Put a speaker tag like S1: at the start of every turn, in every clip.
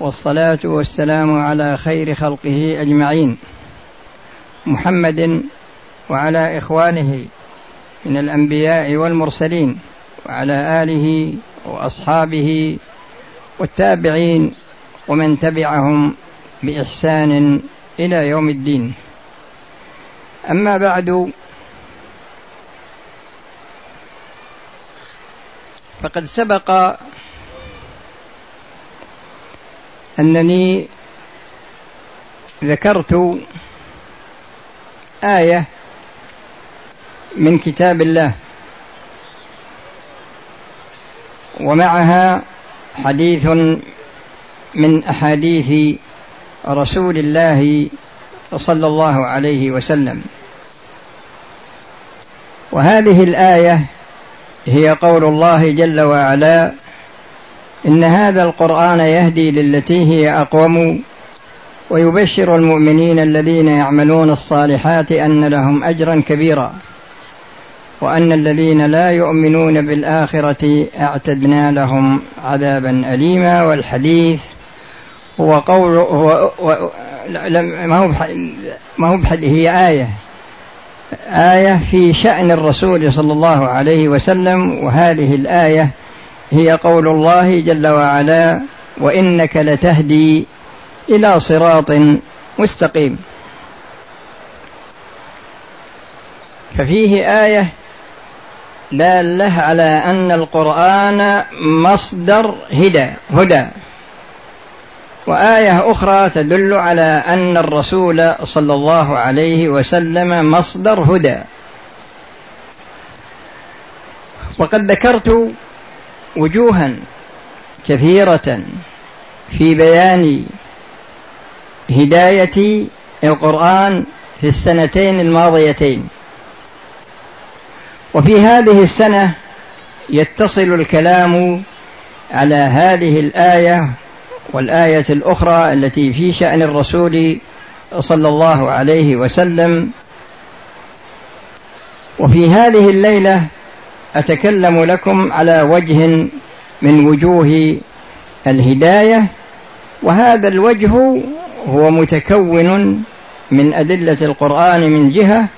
S1: والصلاة والسلام على خير خلقه أجمعين. محمد وعلى إخوانه من الأنبياء والمرسلين وعلى آله وأصحابه والتابعين ومن تبعهم بإحسان إلى يوم الدين. أما بعد فقد سبق أنني ذكرت آية من كتاب الله ومعها حديث من أحاديث رسول الله صلى الله عليه وسلم. وهذه الآية هي قول الله جل وعلا إن هذا القرآن يهدي للتي هي أقوم ويبشر المؤمنين الذين يعملون الصالحات أن لهم أجرا كبيرا وأن الذين لا يؤمنون بالآخرة أعتدنا لهم عذابا أليما والحديث هو قول هو ما هو ما هو هي آية. آية في شأن الرسول صلى الله عليه وسلم وهذه الآية هي قول الله جل وعلا وإنك لتهدي إلى صراط مستقيم. ففيه آية دالة على أن القرآن مصدر هدى هدى. وآية أخرى تدل على أن الرسول صلى الله عليه وسلم مصدر هدى. وقد ذكرت وجوها كثيرة في بيان هداية القرآن في السنتين الماضيتين. وفي هذه السنة يتصل الكلام على هذه الآية والآية الأخرى التي في شأن الرسول صلى الله عليه وسلم. وفي هذه الليلة أتكلم لكم على وجه من وجوه الهداية وهذا الوجه هو متكون من أدلة القرآن من جهة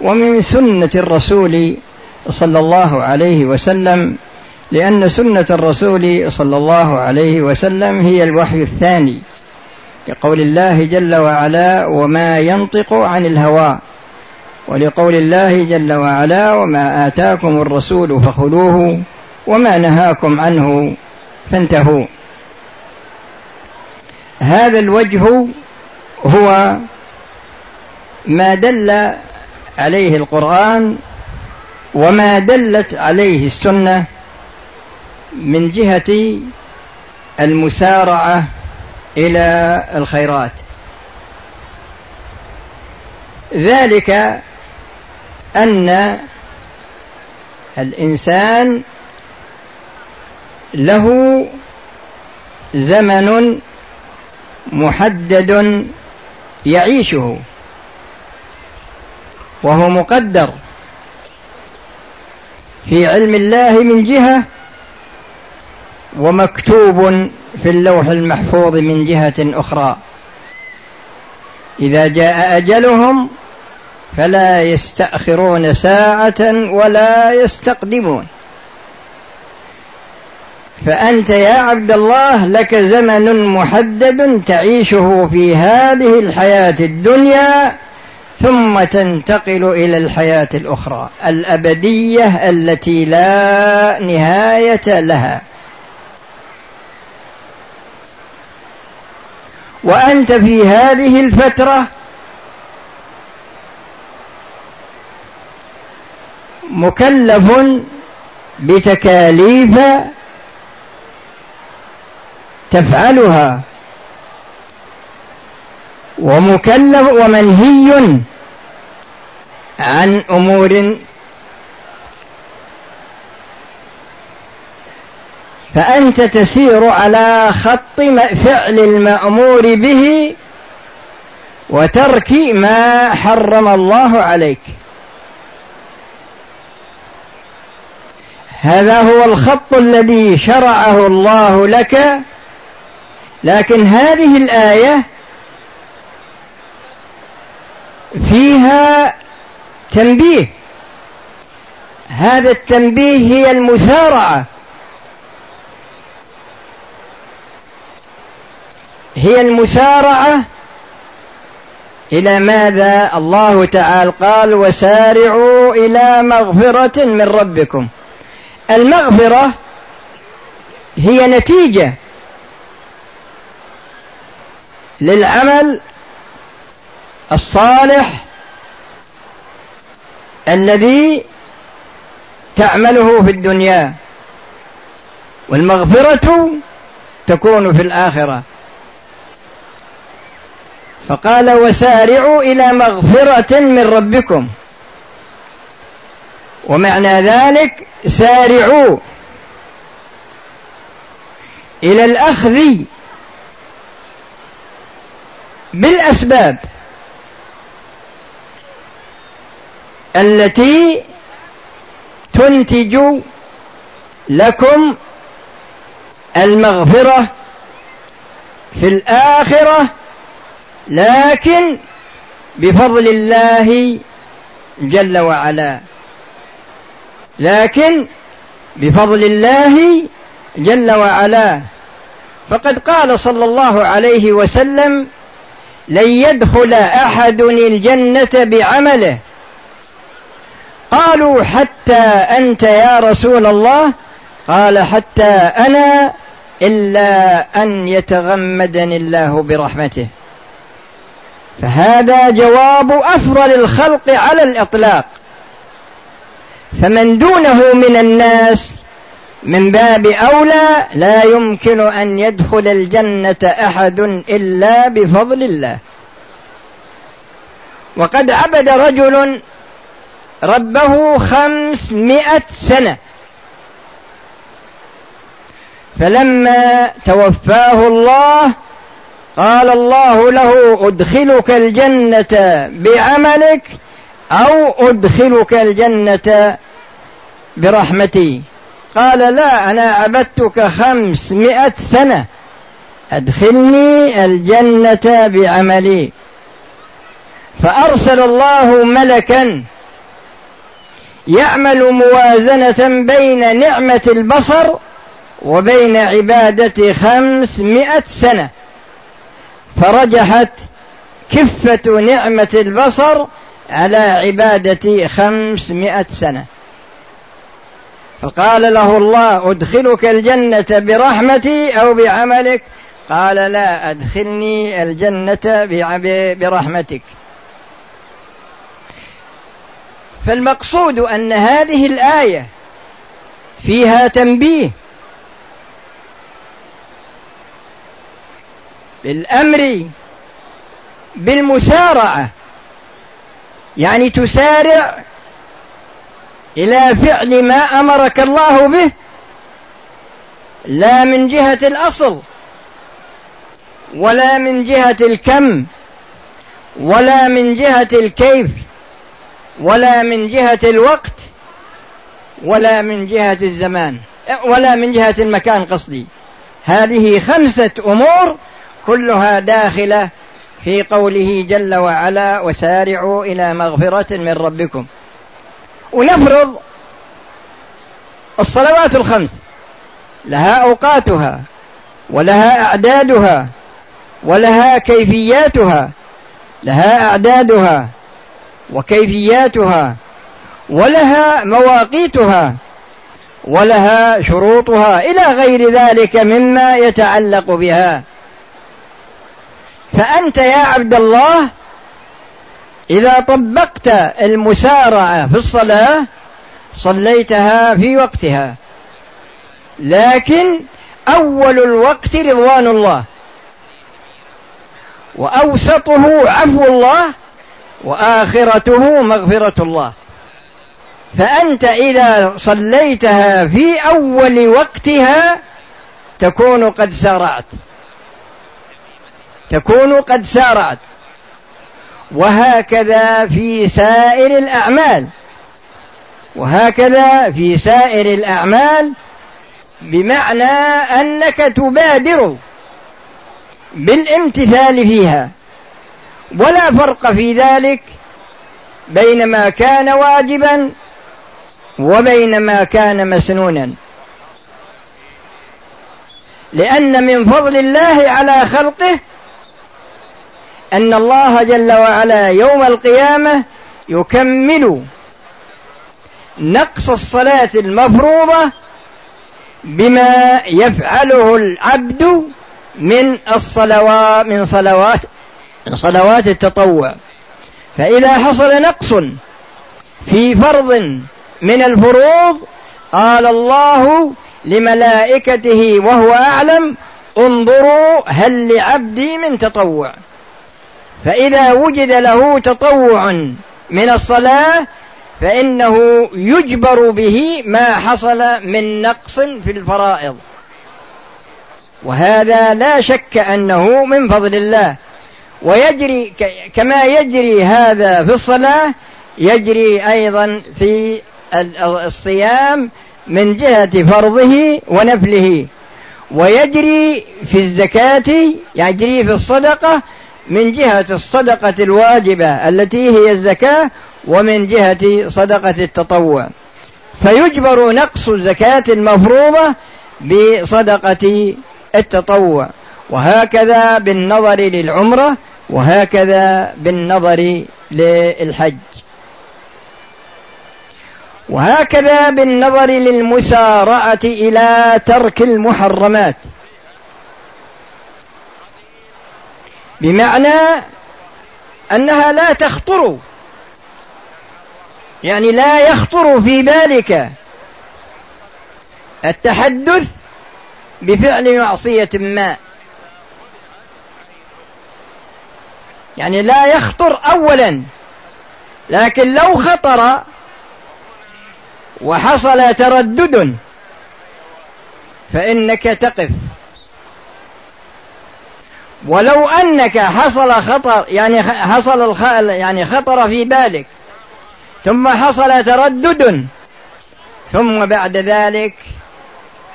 S1: ومن سنة الرسول صلى الله عليه وسلم لأن سنة الرسول صلى الله عليه وسلم هي الوحي الثاني كقول الله جل وعلا وما ينطق عن الهوى ولقول الله جل وعلا وما آتاكم الرسول فخذوه وما نهاكم عنه فانتهوا. هذا الوجه هو ما دل عليه القرآن وما دلت عليه السنة من جهة المسارعة إلى الخيرات. ذلك أن الإنسان له زمن محدد يعيشه وهو مقدر. في علم الله من جهة ومكتوب في اللوح المحفوظ من جهة أخرى. إذا جاء أجلهم فلا يستأخرون ساعة ولا يستقدمون. فأنت يا عبد الله لك زمن محدد تعيشه في هذه الحياة الدنيا ثم تنتقل إلى الحياة الأخرى الأبدية التي لا نهاية لها. وأنت في هذه الفترة مكلف بتكاليف تفعلها ومكلف ومنهي عن أمور فأنت تسير على خط فعل المأمور به وترك ما حرم الله عليك. هذا هو الخط الذي شرعه الله لك لكن هذه الآية فيها تنبيه. هذا التنبيه هي المسارعة. هي المسارعة إلى ماذا الله تعالى قال وسارعوا إلى مغفرة من ربكم. المغفرة هي نتيجة للعمل الصالح الذي تعمله في الدنيا والمغفرة تكون في الآخرة. فقال وسارعوا إلى مغفرة من ربكم. ومعنى ذلك سارعوا إلى الأخذ بالأسباب التي تنتج لكم المغفرة في الآخرة لكن بفضل الله جل وعلا. لكن بفضل الله جل وعلا. فقد قال صلى الله عليه وسلم لن يدخل أحد الجنة بعمله. قالوا حتى أنت يا رسول الله؟ قال حتى أنا إلا أن يتغمدني الله برحمته. فهذا جواب أفضل الخلق على الإطلاق. فمن دونه من الناس من باب أولى لا يمكن أن يدخل الجنة أحد إلا بفضل الله. وقد عبد رجل ربه خمسمائة سنة. فلما توفاه الله قال الله له أدخلك الجنة بعملك أو أدخلك الجنة برحمتي. قال لا أنا عبدتك خمسمائة سنة. أدخلني الجنة بعملي. فأرسل الله ملكا يعمل موازنة بين نعمة البصر وبين عباده خمسمائة سنة. فرجحت كفة نعمة البصر على عبادة خمسمائة سنة. فقال له الله أدخلك الجنة برحمتي أو بعملك؟ قال لا أدخلني الجنة برحمتك. فالمقصود أن هذه الآية فيها تنبيه. بالأمر بالمسارعة يعني تسارع إلى فعل ما أمرك الله به لا من جهة الأصل ولا من جهة الكم ولا من جهة الكيف ولا من جهة الوقت ولا من جهة الزمان ولا من جهة المكان قصدي. هذه خمسة أمور كلها داخلة في قوله جل وعلا وسارعوا إلى مغفرة من ربكم. ونفرض الصلوات الخمس لها أوقاتها ولها أعدادها ولها كيفياتها لها أعدادها وكيفياتها ولها مواقيتها ولها شروطها إلى غير ذلك مما يتعلق بها. فأنت يا عبد الله إذا طبقت المسارعة في الصلاة صليتها في وقتها. لكن أول الوقت رضوان الله. وأوسطه عفو الله وآخرته مغفرة الله. فأنت إذا صليتها في أول وقتها تكون قد سرعت. تكون قد سارعت وهكذا في سائر الأعمال. وهكذا في سائر الأعمال بمعنى أنك تبادر بالامتثال فيها. ولا فرق في ذلك بين ما كان واجبا وبين ما كان مسنونا. لأن من فضل الله على خلقه أن الله جل وعلا يوم القيامة يكمل نقص الصلاة المفروضة بما يفعله العبد من الصلوات من صلوات من صلوات التطوع. فإذا حصل نقص في فرض من الفروض قال الله لملائكته وهو أعلم انظروا هل لعبدي من تطوع. فإذا وجد له تطوع من الصلاة فإنه يجبر به ما حصل من نقص في الفرائض. وهذا لا شك أنه من فضل الله. ويجري كما يجري هذا في الصلاة يجري أيضا في الصيام من جهة فرضه ونفله. ويجري في الزكاة يجري في الصدقة من جهة الصدقة الواجبة التي هي الزكاة ومن جهة صدقة التطوع. فيجبر نقص الزكاة المفروضة بصدقة التطوع. وهكذا بالنظر للعمرة وهكذا بالنظر للحج. وهكذا بالنظر للمسارعة إلى ترك المحرمات. بمعنى أنها لا تخطر. يعني لا يخطر في بالك التحدث بفعل معصية ما. يعني لا يخطر أولا لكن لو خطر وحصل تردد فإنك تقف. ولو أنك حصل خطر يعني حصل. يعني خطر في بالك ثم حصل تردد ثم بعد ذلك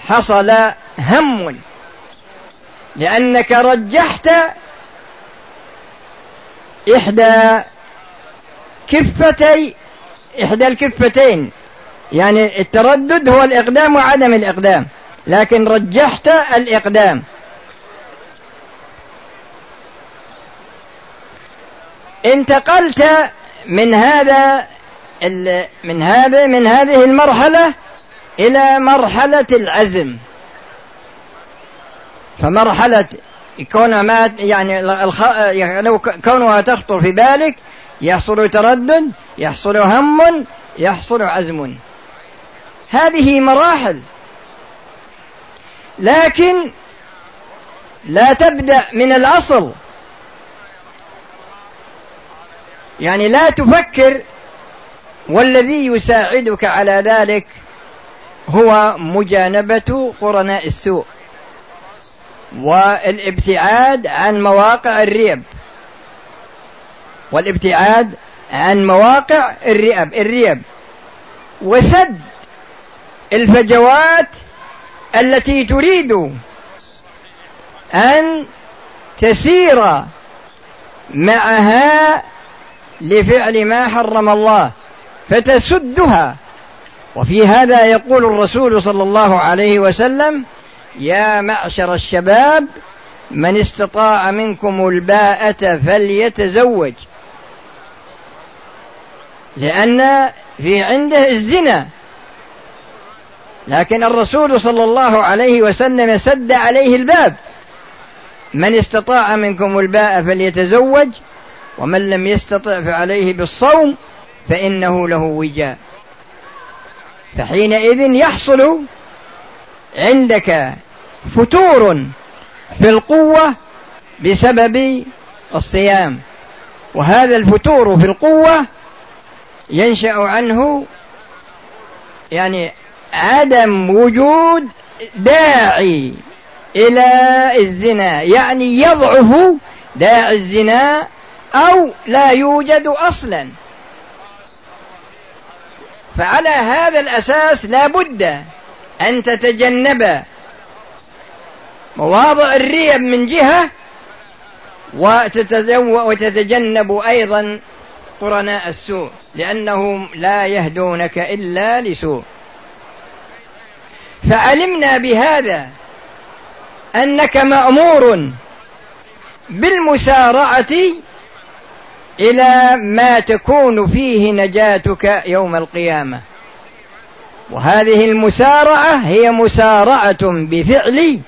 S1: حصل هم لأنك رجحت إحدى كفتي إحدى الكفتين يعني التردد هو الإقدام وعدم الإقدام لكن رجحت الإقدام انتقلت من هذا من هذا من هذه المرحلة إلى مرحلة العزم. فمرحلة كونها ما يعني. يعني كونها تخطر في بالك يحصل تردد يحصل هم يحصل عزم. هذه مراحل. لكن لا تبدأ من الأصل. يعني لا تفكر والذي يساعدك على ذلك هو مجانبة قرناء السوء والابتعاد عن مواقع الريب. والابتعاد عن مواقع الريب الريب. وسد الفجوات التي تريد أن تسير معها لفعل ما حرم الله فتسدها. وفي هذا يقول الرسول صلى الله عليه وسلم يا معشر الشباب من استطاع منكم الباءة فليتزوج. لأن في عنده الزنا. لكن الرسول صلى الله عليه وسلم سد عليه الباب من استطاع منكم الباء فليتزوج ومن لم يستطع فعليه بالصوم فإنه له وجاء. فحينئذ يحصل عندك فتور في القوة بسبب الصيام. وهذا الفتور في القوة ينشأ عنه يعني عدم وجود داعي إلى الزنا يعني يضعف داعي الزنا أو لا يوجد أصلا. فعلى هذا الأساس لا بد أن تتجنب مواضع الريب من جهة وتتجنب أيضا قرناء السوء لأنهم لا يهدونك إلا لسوء. فعلمنا بهذا أنك مأمور بالمسارعة إلى ما تكون فيه نجاتك يوم القيامة. وهذه المسارعة هي مسارعة بفعل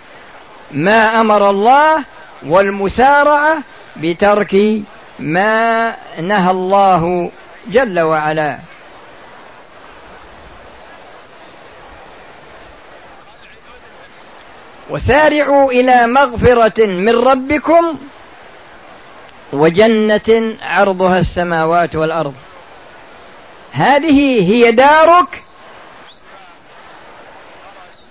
S1: ما أمر الله والمسارعة بترك ما نهى الله جل وعلا. وسارعوا إلى مغفرة من ربكم وجنة عرضها السماوات والأرض. هذه هي دارك.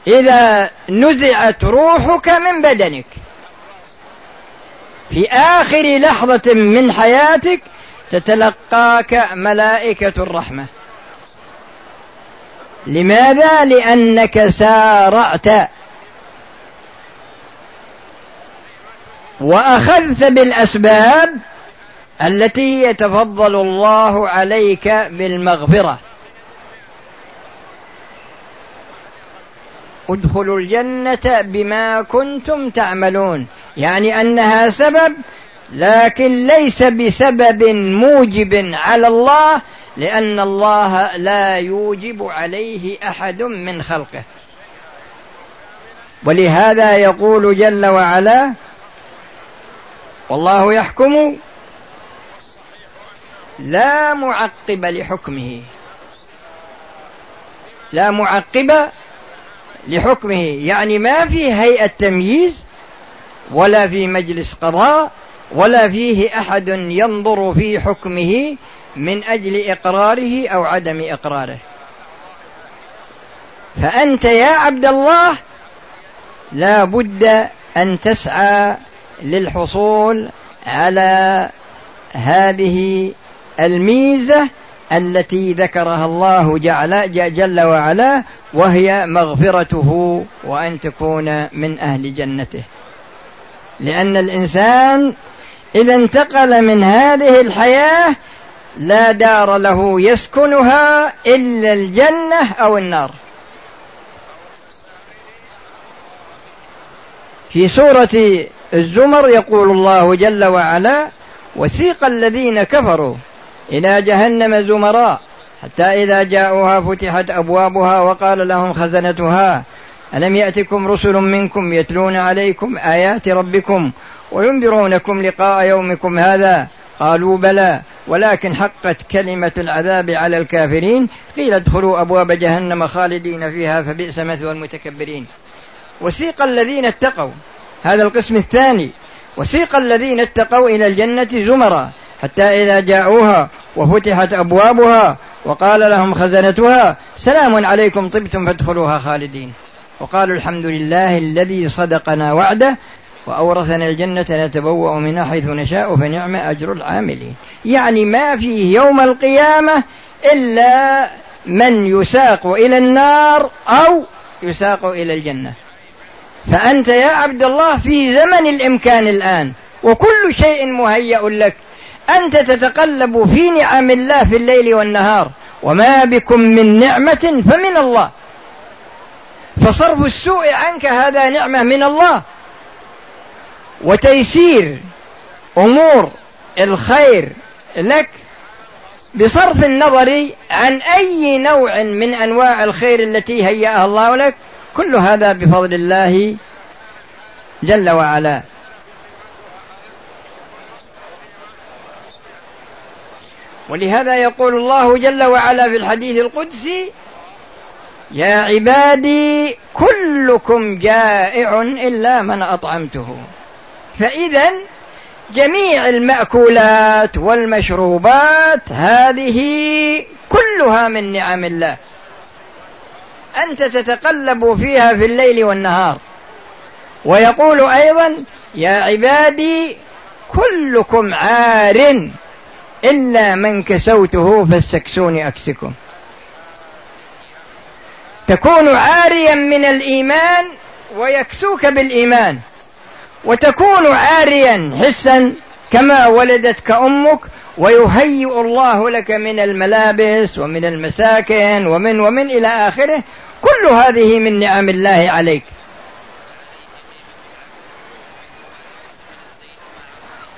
S1: إذا نزعت روحك من بدنك. في آخر لحظة من حياتك تتلقاك ملائكة الرحمة. لماذا؟ لأنك سارعت. وأخذت بالأسباب التي يتفضل الله عليك بالمغفرة. ادخلوا الجنة بما كنتم تعملون. يعني أنها سبب لكن ليس بسبب موجب على الله لأن الله لا يوجب عليه أحد من خلقه. ولهذا يقول جل وعلا والله يحكم لا معقب لحكمه. لا معقب لحكمه. يعني ما في هيئة تمييز ولا في مجلس قضاء ولا فيه أحد ينظر في حكمه من أجل إقراره أو عدم إقراره. فأنت يا عبد الله لا بد أن تسعى للحصول على هذه الميزة التي ذكرها الله جعل جل وعلا وهي مغفرته وأن تكون من أهل جنته. لأن الإنسان إذا انتقل من هذه الحياة لا دار له يسكنها إلا الجنة أو النار. في سورة الزمر يقول الله جل وعلا وسيق الذين كفروا إلى جهنم زمراء حتى إذا جاءوها فتحت أبوابها وقال لهم خزنتها ألم يأتكم رسل منكم يتلون عليكم آيات ربكم وينذرونكم لقاء يومكم هذا؟ قالوا بلى ولكن حقت كلمة العذاب على الكافرين قيل ادخلوا أبواب جهنم خالدين فيها فبئس مثوى المتكبرين. وسيق الذين اتقوا. هذا القسم الثاني. وسيق الذين اتقوا إلى الجنة زمرا حتى إذا جاءوها وفتحت أبوابها وقال لهم خزنتها سلام عليكم طبتم فادخلوها خالدين. وقالوا الحمد لله الذي صدقنا وعده وأورثنا الجنة نتبوأ منها حيث نشاء فنعم أجر العاملين. يعني ما فيه يوم القيامة إلا من يساق إلى النار أو يساق إلى الجنة. فأنت يا عبد الله في زمن الإمكان الآن وكل شيء مهيأ لك. أنت تتقلب في نعم الله في الليل والنهار وما بكم من نعمة فمن الله. فصرف السوء عنك هذا نعمة من الله. وتيسير أمور الخير لك بصرف النظر عن أي نوع من أنواع الخير التي هيأها الله لك. كل هذا بفضل الله جل وعلا. ولهذا يقول الله جل وعلا في الحديث القدسي يا عبادي كلكم جائع إلا من أطعمته. فاذا جميع المأكولات والمشروبات هذه كلها من نعم الله. أنت تتقلب فيها في الليل والنهار. ويقول أيضا يا عبادي كلكم عار إلا من كسوته فاستكسوني أكسكم. تكون عاريا من الإيمان ويكسوك بالإيمان. وتكون عاريا حسا كما ولدتك أمك ويهيئ الله لك من الملابس ومن المساكن ومن ومن إلى آخره كل هذه من نعم الله عليك.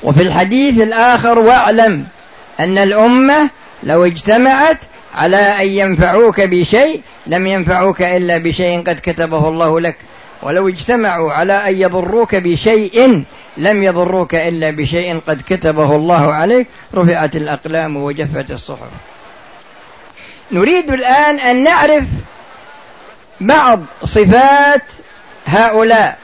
S1: وفي الحديث الآخر واعلم أن الأمة لو اجتمعت على أن ينفعوك بشيء لم ينفعوك إلا بشيء قد كتبه الله لك. ولو اجتمعوا على أن يضروك بشيء لم يضروك إلا بشيء قد كتبه الله عليك. رفعت الأقلام وجفت الصحف. نريد الآن أن نعرف بعض صفات هؤلاء.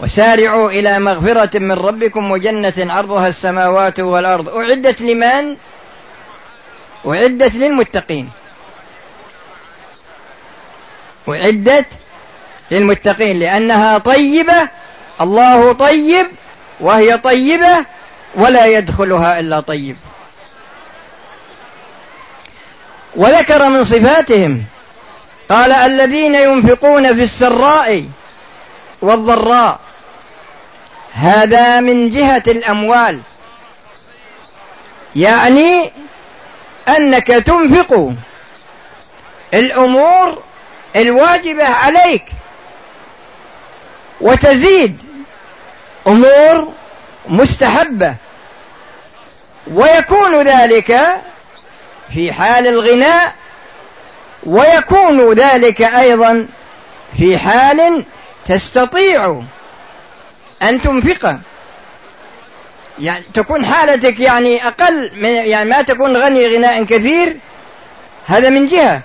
S1: وسارعوا إلى مغفرة من ربكم وجنة عرضها السماوات والأرض. أعدت لمن؟ أعدت للمتقين. أعدت للمتقين. لأنها طيبة. الله طيب وهي طيبة ولا يدخلها إلا طيب. وذكر من صفاتهم قال الذين ينفقون في السراء والضراء هذا من جهة الأموال. يعني أنك تنفق الأمور الواجبة عليك وتزيد أمور مستحبة ويكون ذلك في حال الغناء ويكون ذلك أيضا في حال تستطيع أن تنفقه يعني تكون حالتك يعني أقل من يعني ما تكون غني غناء كثير هذا من جهة.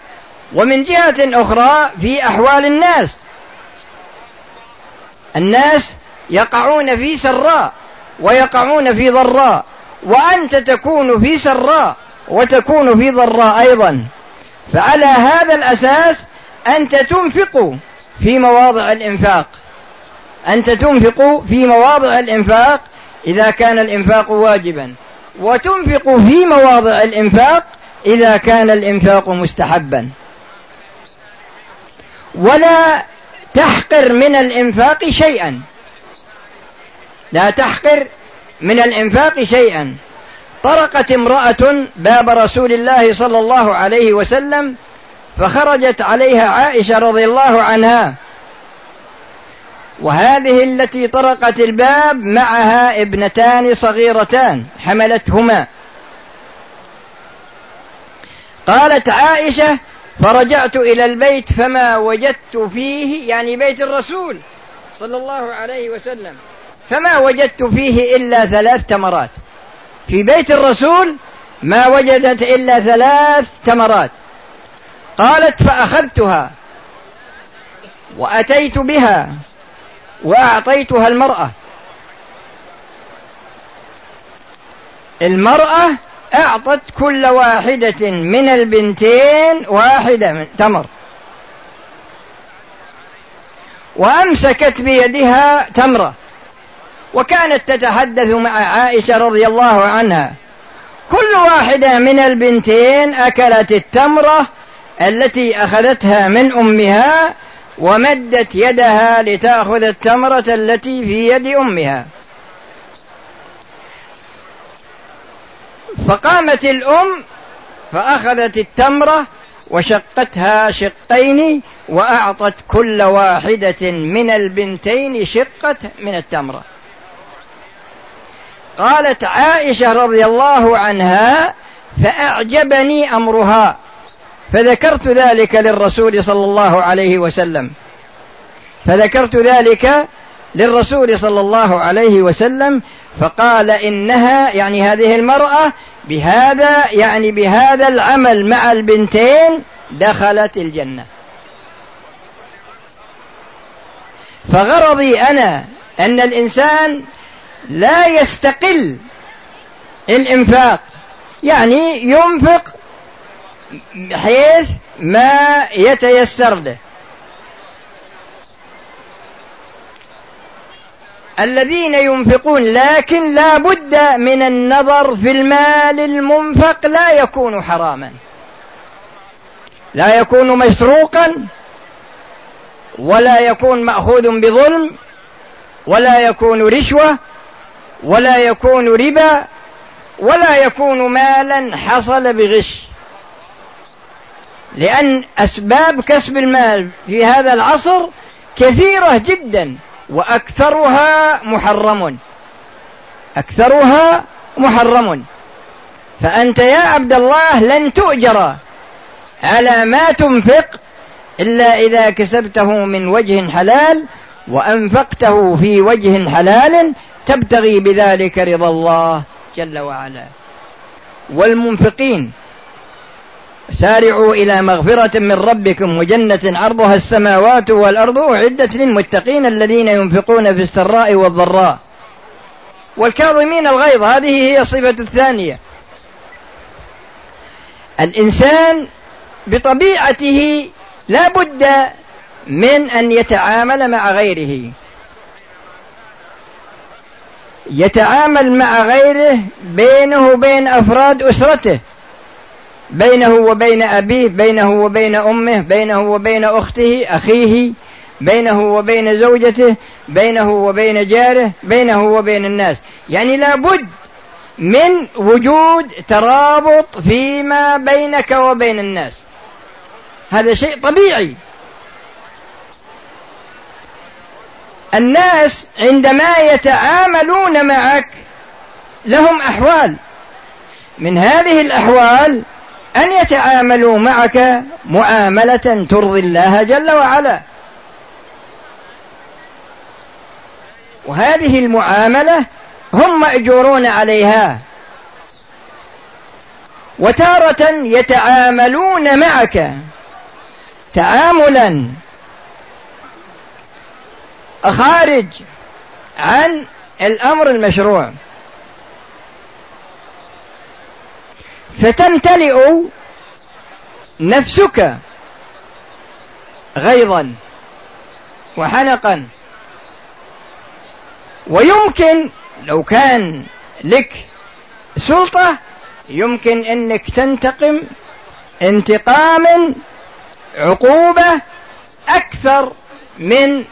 S1: ومن جهة أخرى في أحوال الناس. الناس يقعون في سراء ويقعون في ضراء. وأنت تكون في سراء وتكون في ضراء أيضا. فعلى هذا الأساس أنت تنفق في مواضع الإنفاق. أنت تنفق في مواضع الإنفاق إذا كان الإنفاق واجبا. وتنفق في مواضع الإنفاق إذا كان الإنفاق مستحبا. ولا تحقر من الإنفاق شيئا. لا تحقر من الإنفاق شيئا. طرقت امرأة باب رسول الله صلى الله عليه وسلم فخرجت عليها عائشة رضي الله عنها. وهذه التي طرقت الباب معها ابنتان صغيرتان حملتهما. قالت عائشة فرجعت إلى البيت فما وجدت فيه يعني بيت الرسول صلى الله عليه وسلم. فما وجدت فيه إلا ثلاث تمرات. في بيت الرسول ما وجدت إلا ثلاث تمرات. قالت فأخذتها وأتيت بها وأعطيتها المرأة. المرأة أعطت كل واحدة من البنتين واحدة من تمر. وأمسكت بيدها تمرة. وكانت تتحدث مع عائشة رضي الله عنها. كل واحدة من البنتين أكلت التمرة التي أخذتها من أمها ومدت يدها لتأخذ التمرة التي في يد أمها. فقامت الأم فأخذت التمرة وشقتها شقين وأعطت كل واحدة من البنتين شقة من التمرة قالت عائشة رضي الله عنها فأعجبني أمرها فذكرت ذلك للرسول صلى الله عليه وسلم. فذكرت ذلك للرسول صلى الله عليه وسلم فقال إنها يعني هذه المرأة بهذا يعني بهذا العمل مع البنتين دخلت الجنة. فغرضي أنا أن الإنسان لا يستقل الإنفاق. يعني ينفق حيث ما يتيسر له. الذين ينفقون لكن لا بد من النظر في المال المنفق لا يكون حراما. لا يكون مسروقا ولا يكون مأخوذ بظلم ولا يكون رشوة ولا يكون ربا ولا يكون مالا حصل بغش. لأن أسباب كسب المال في هذا العصر كثيرة جدا وأكثرها محرم. أكثرها محرم. فأنت يا عبد الله لن تؤجر على ما تنفق إلا إذا كسبته من وجه حلال وأنفقته في وجه حلال تبتغي بذلك رضا الله جل وعلا. والمنفقين سارعوا إلى مغفرة من ربكم وجنة عرضها السماوات والأرض أعدت للمتقين الذين ينفقون في السراء والضراء. والكاظمين الغيظ هذه هي الصفة الثانية. الإنسان بطبيعته لا بد من أن يتعامل مع غيره. يتعامل مع غيره بينه وبين أفراد أسرته. بينه وبين أبيه بينه وبين أمه بينه وبين أخته أخيه بينه وبين زوجته بينه وبين جاره بينه وبين الناس. يعني لابد من وجود ترابط فيما بينك وبين الناس. هذا شيء طبيعي. الناس عندما يتعاملون معك لهم أحوال. من هذه الأحوال أن يتعاملوا معك معامله ترضي الله جل وعلا. وهذه المعامله هم مأجورون عليها. وتارة يتعاملون معك تعاملا خارج عن الأمر المشروع. فتمتلئ نفسك غيظا وحنقا. ويمكن لو كان لك سلطة يمكن إنك تنتقم انتقام عقوبة أكثر من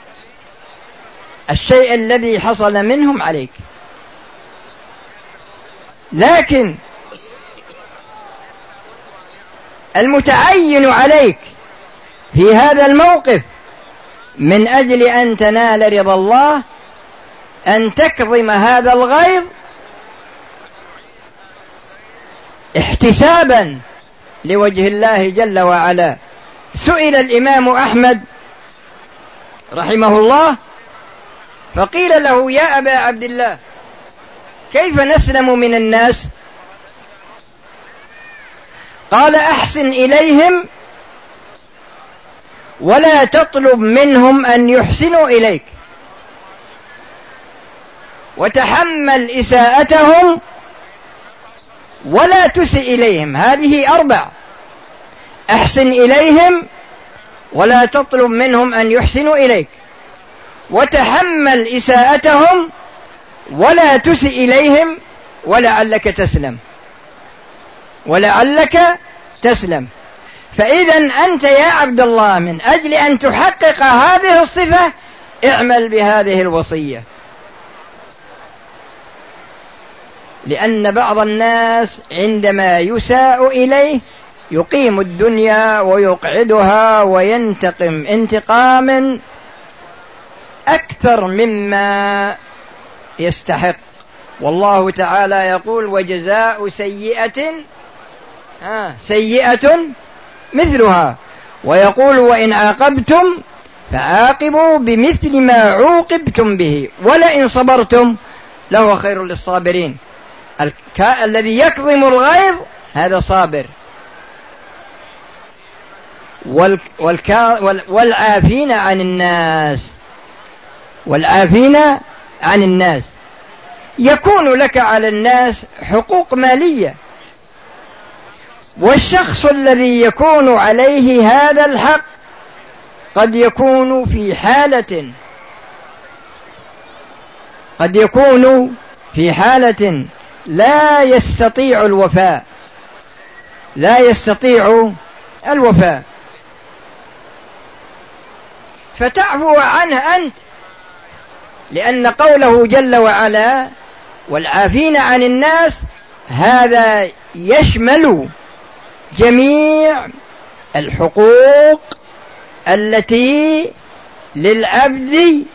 S1: الشيء الذي حصل منهم عليك. لكن المتعين عليك في هذا الموقف من أجل أن تنال رضا الله أن تكظم هذا الغيظ احتسابا لوجه الله جل وعلا. سئل الإمام أحمد رحمه الله فقيل له يا أبا عبد الله كيف نسلم من الناس? قال أحسن إليهم ولا تطلب منهم أن يحسنوا إليك. وتحمل إساءتهم ولا تسئ إليهم. هذه أربع. أحسن إليهم ولا تطلب منهم أن يحسنوا إليك. وتحمل إساءتهم ولا تسئ إليهم ولعلك تسلم. ولعلك تسلم. فإذا أنت يا عبد الله من أجل أن تحقق هذه الصفة اعمل بهذه الوصية. لأن بعض الناس عندما يساء إليه يقيم الدنيا ويقعدها وينتقم انتقاما أكثر مما يستحق. والله تعالى يقول وجزاء سيئة سيئة مثلها. ويقول وإن عاقبتم فعاقبوا بمثل ما عوقبتم به ولئن صبرتم لهو خير للصابرين. الكا... الذي يكظم الغيظ هذا صابر. وال... والكا... وال... والعافين عن الناس. والعافين عن الناس. يكون لك على الناس حقوق مالية. والشخص الذي يكون عليه هذا الحق قد يكون في حالة. قد يكون في حالة لا يستطيع الوفاء. لا يستطيع الوفاء. فتعفو عنه أنت. لأن قوله جل وعلا والعافين عن الناس هذا يشمل جميع الحقوق التي للعبد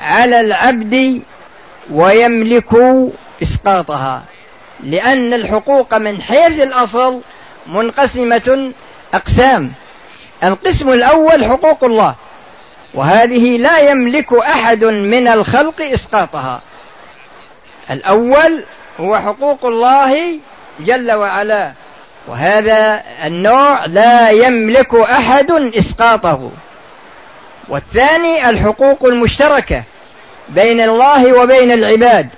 S1: على العبد ويملك إسقاطها. لأن الحقوق من حيث الأصل منقسمة أقسام. القسم الأول حقوق الله. وهذه لا يملك أحد من الخلق إسقاطها. الأول هو حقوق الله جل وعلا وهذا النوع لا يملك أحد إسقاطه. والثاني الحقوق المشتركة بين الله وبين العباد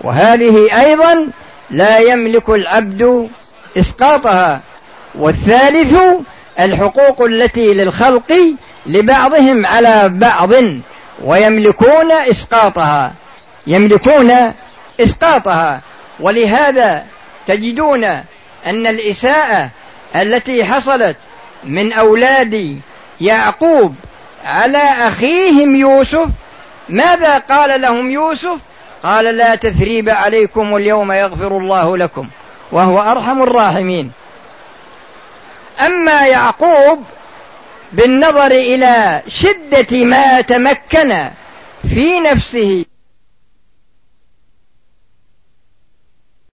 S1: وهذه أيضا لا يملك العبد إسقاطها. والثالث الحقوق التي للخلق لبعضهم على بعض ويملكون إسقاطها يملكون إسقاطها. ولهذا تجدون أن الإساءة التي حصلت من أولاد يعقوب على أخيهم يوسف ماذا قال لهم يوسف؟ قال لا تثريب عليكم اليوم يغفر الله لكم وهو أرحم الراحمين. أما يعقوب بالنظر إلى شدة ما تمكن في نفسه.